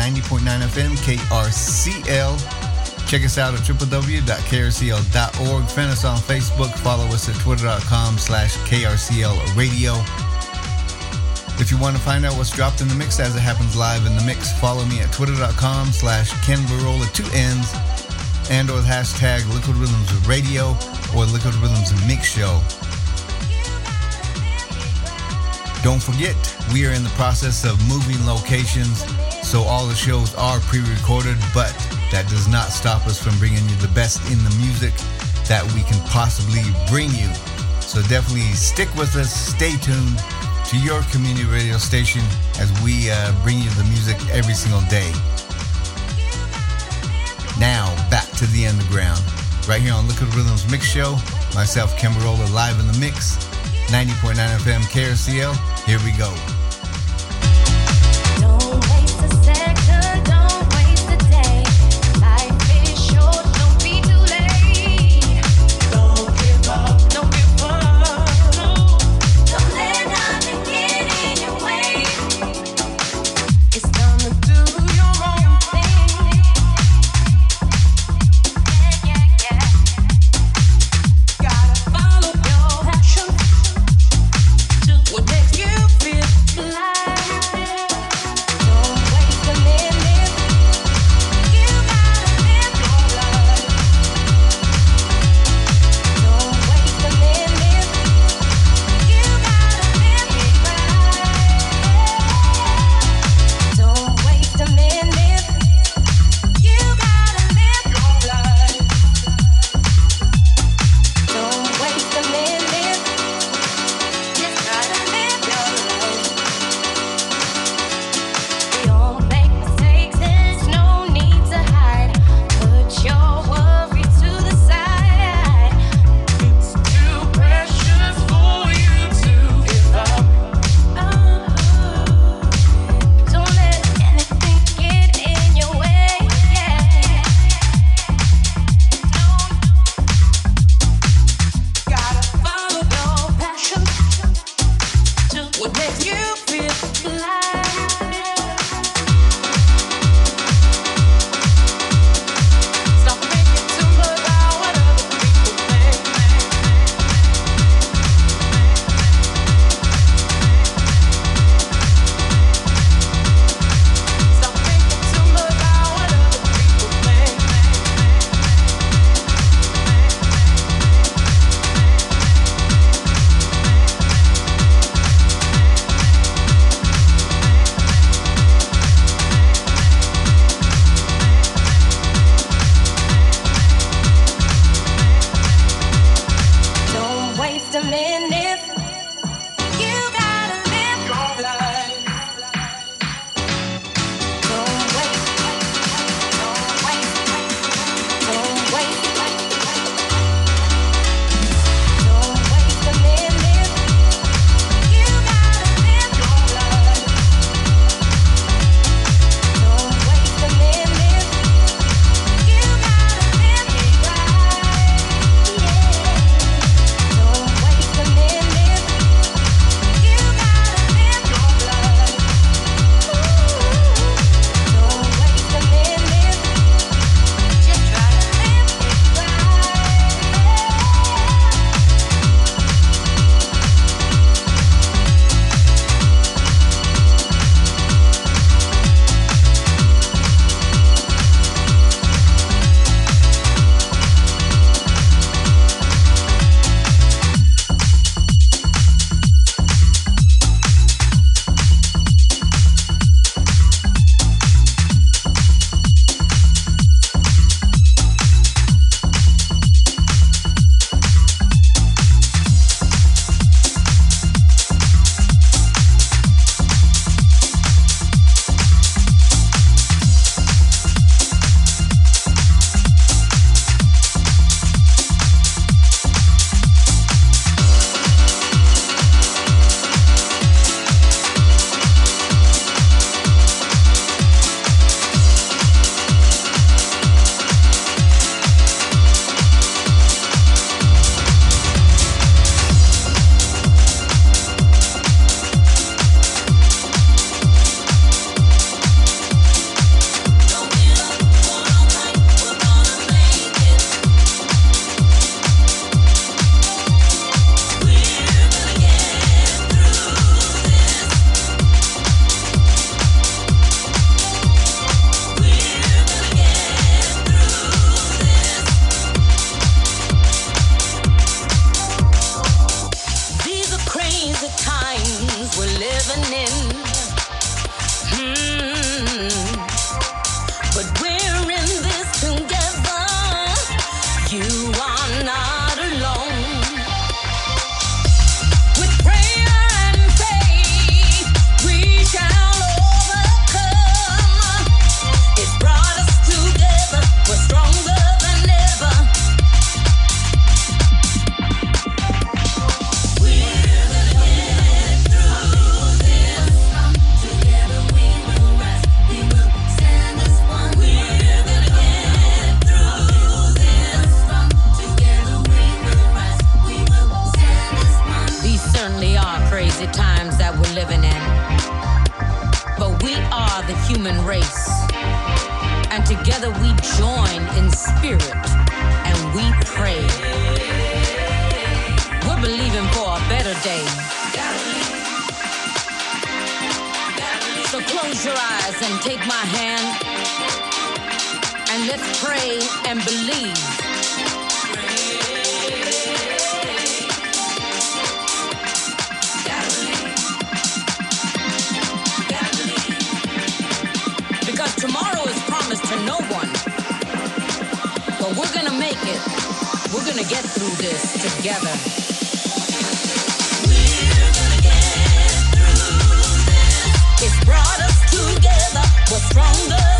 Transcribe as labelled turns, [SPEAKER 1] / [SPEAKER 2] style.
[SPEAKER 1] 90.9 FM KRCL. Check us out at www.krcl.org. Find us on Facebook. Follow us at twitter.com slash KRCL Radio. If you want to find out what's dropped in the mix as it happens live in the mix, follow me at twitter.com slash Kenn Burrola, two N's, and or the hashtag Liquid Rhythms Radio or Liquid Rhythms Mix Show. Don't forget, we are in the process of moving locations, so all the shows are pre recorded, but that does not stop us from bringing you the best in the music that we can possibly bring you. So definitely stick with us, stay tuned to your community radio station as we uh, bring you the music every single day. Now, back to the underground. Right here on Liquid Rhythms Mix Show, myself, Kenn Burrola, live in the mix, 90.9 FM KRCL. Here we go.
[SPEAKER 2] gonna get
[SPEAKER 3] through this together. We're gonna get through this. It's brought us together. We're stronger.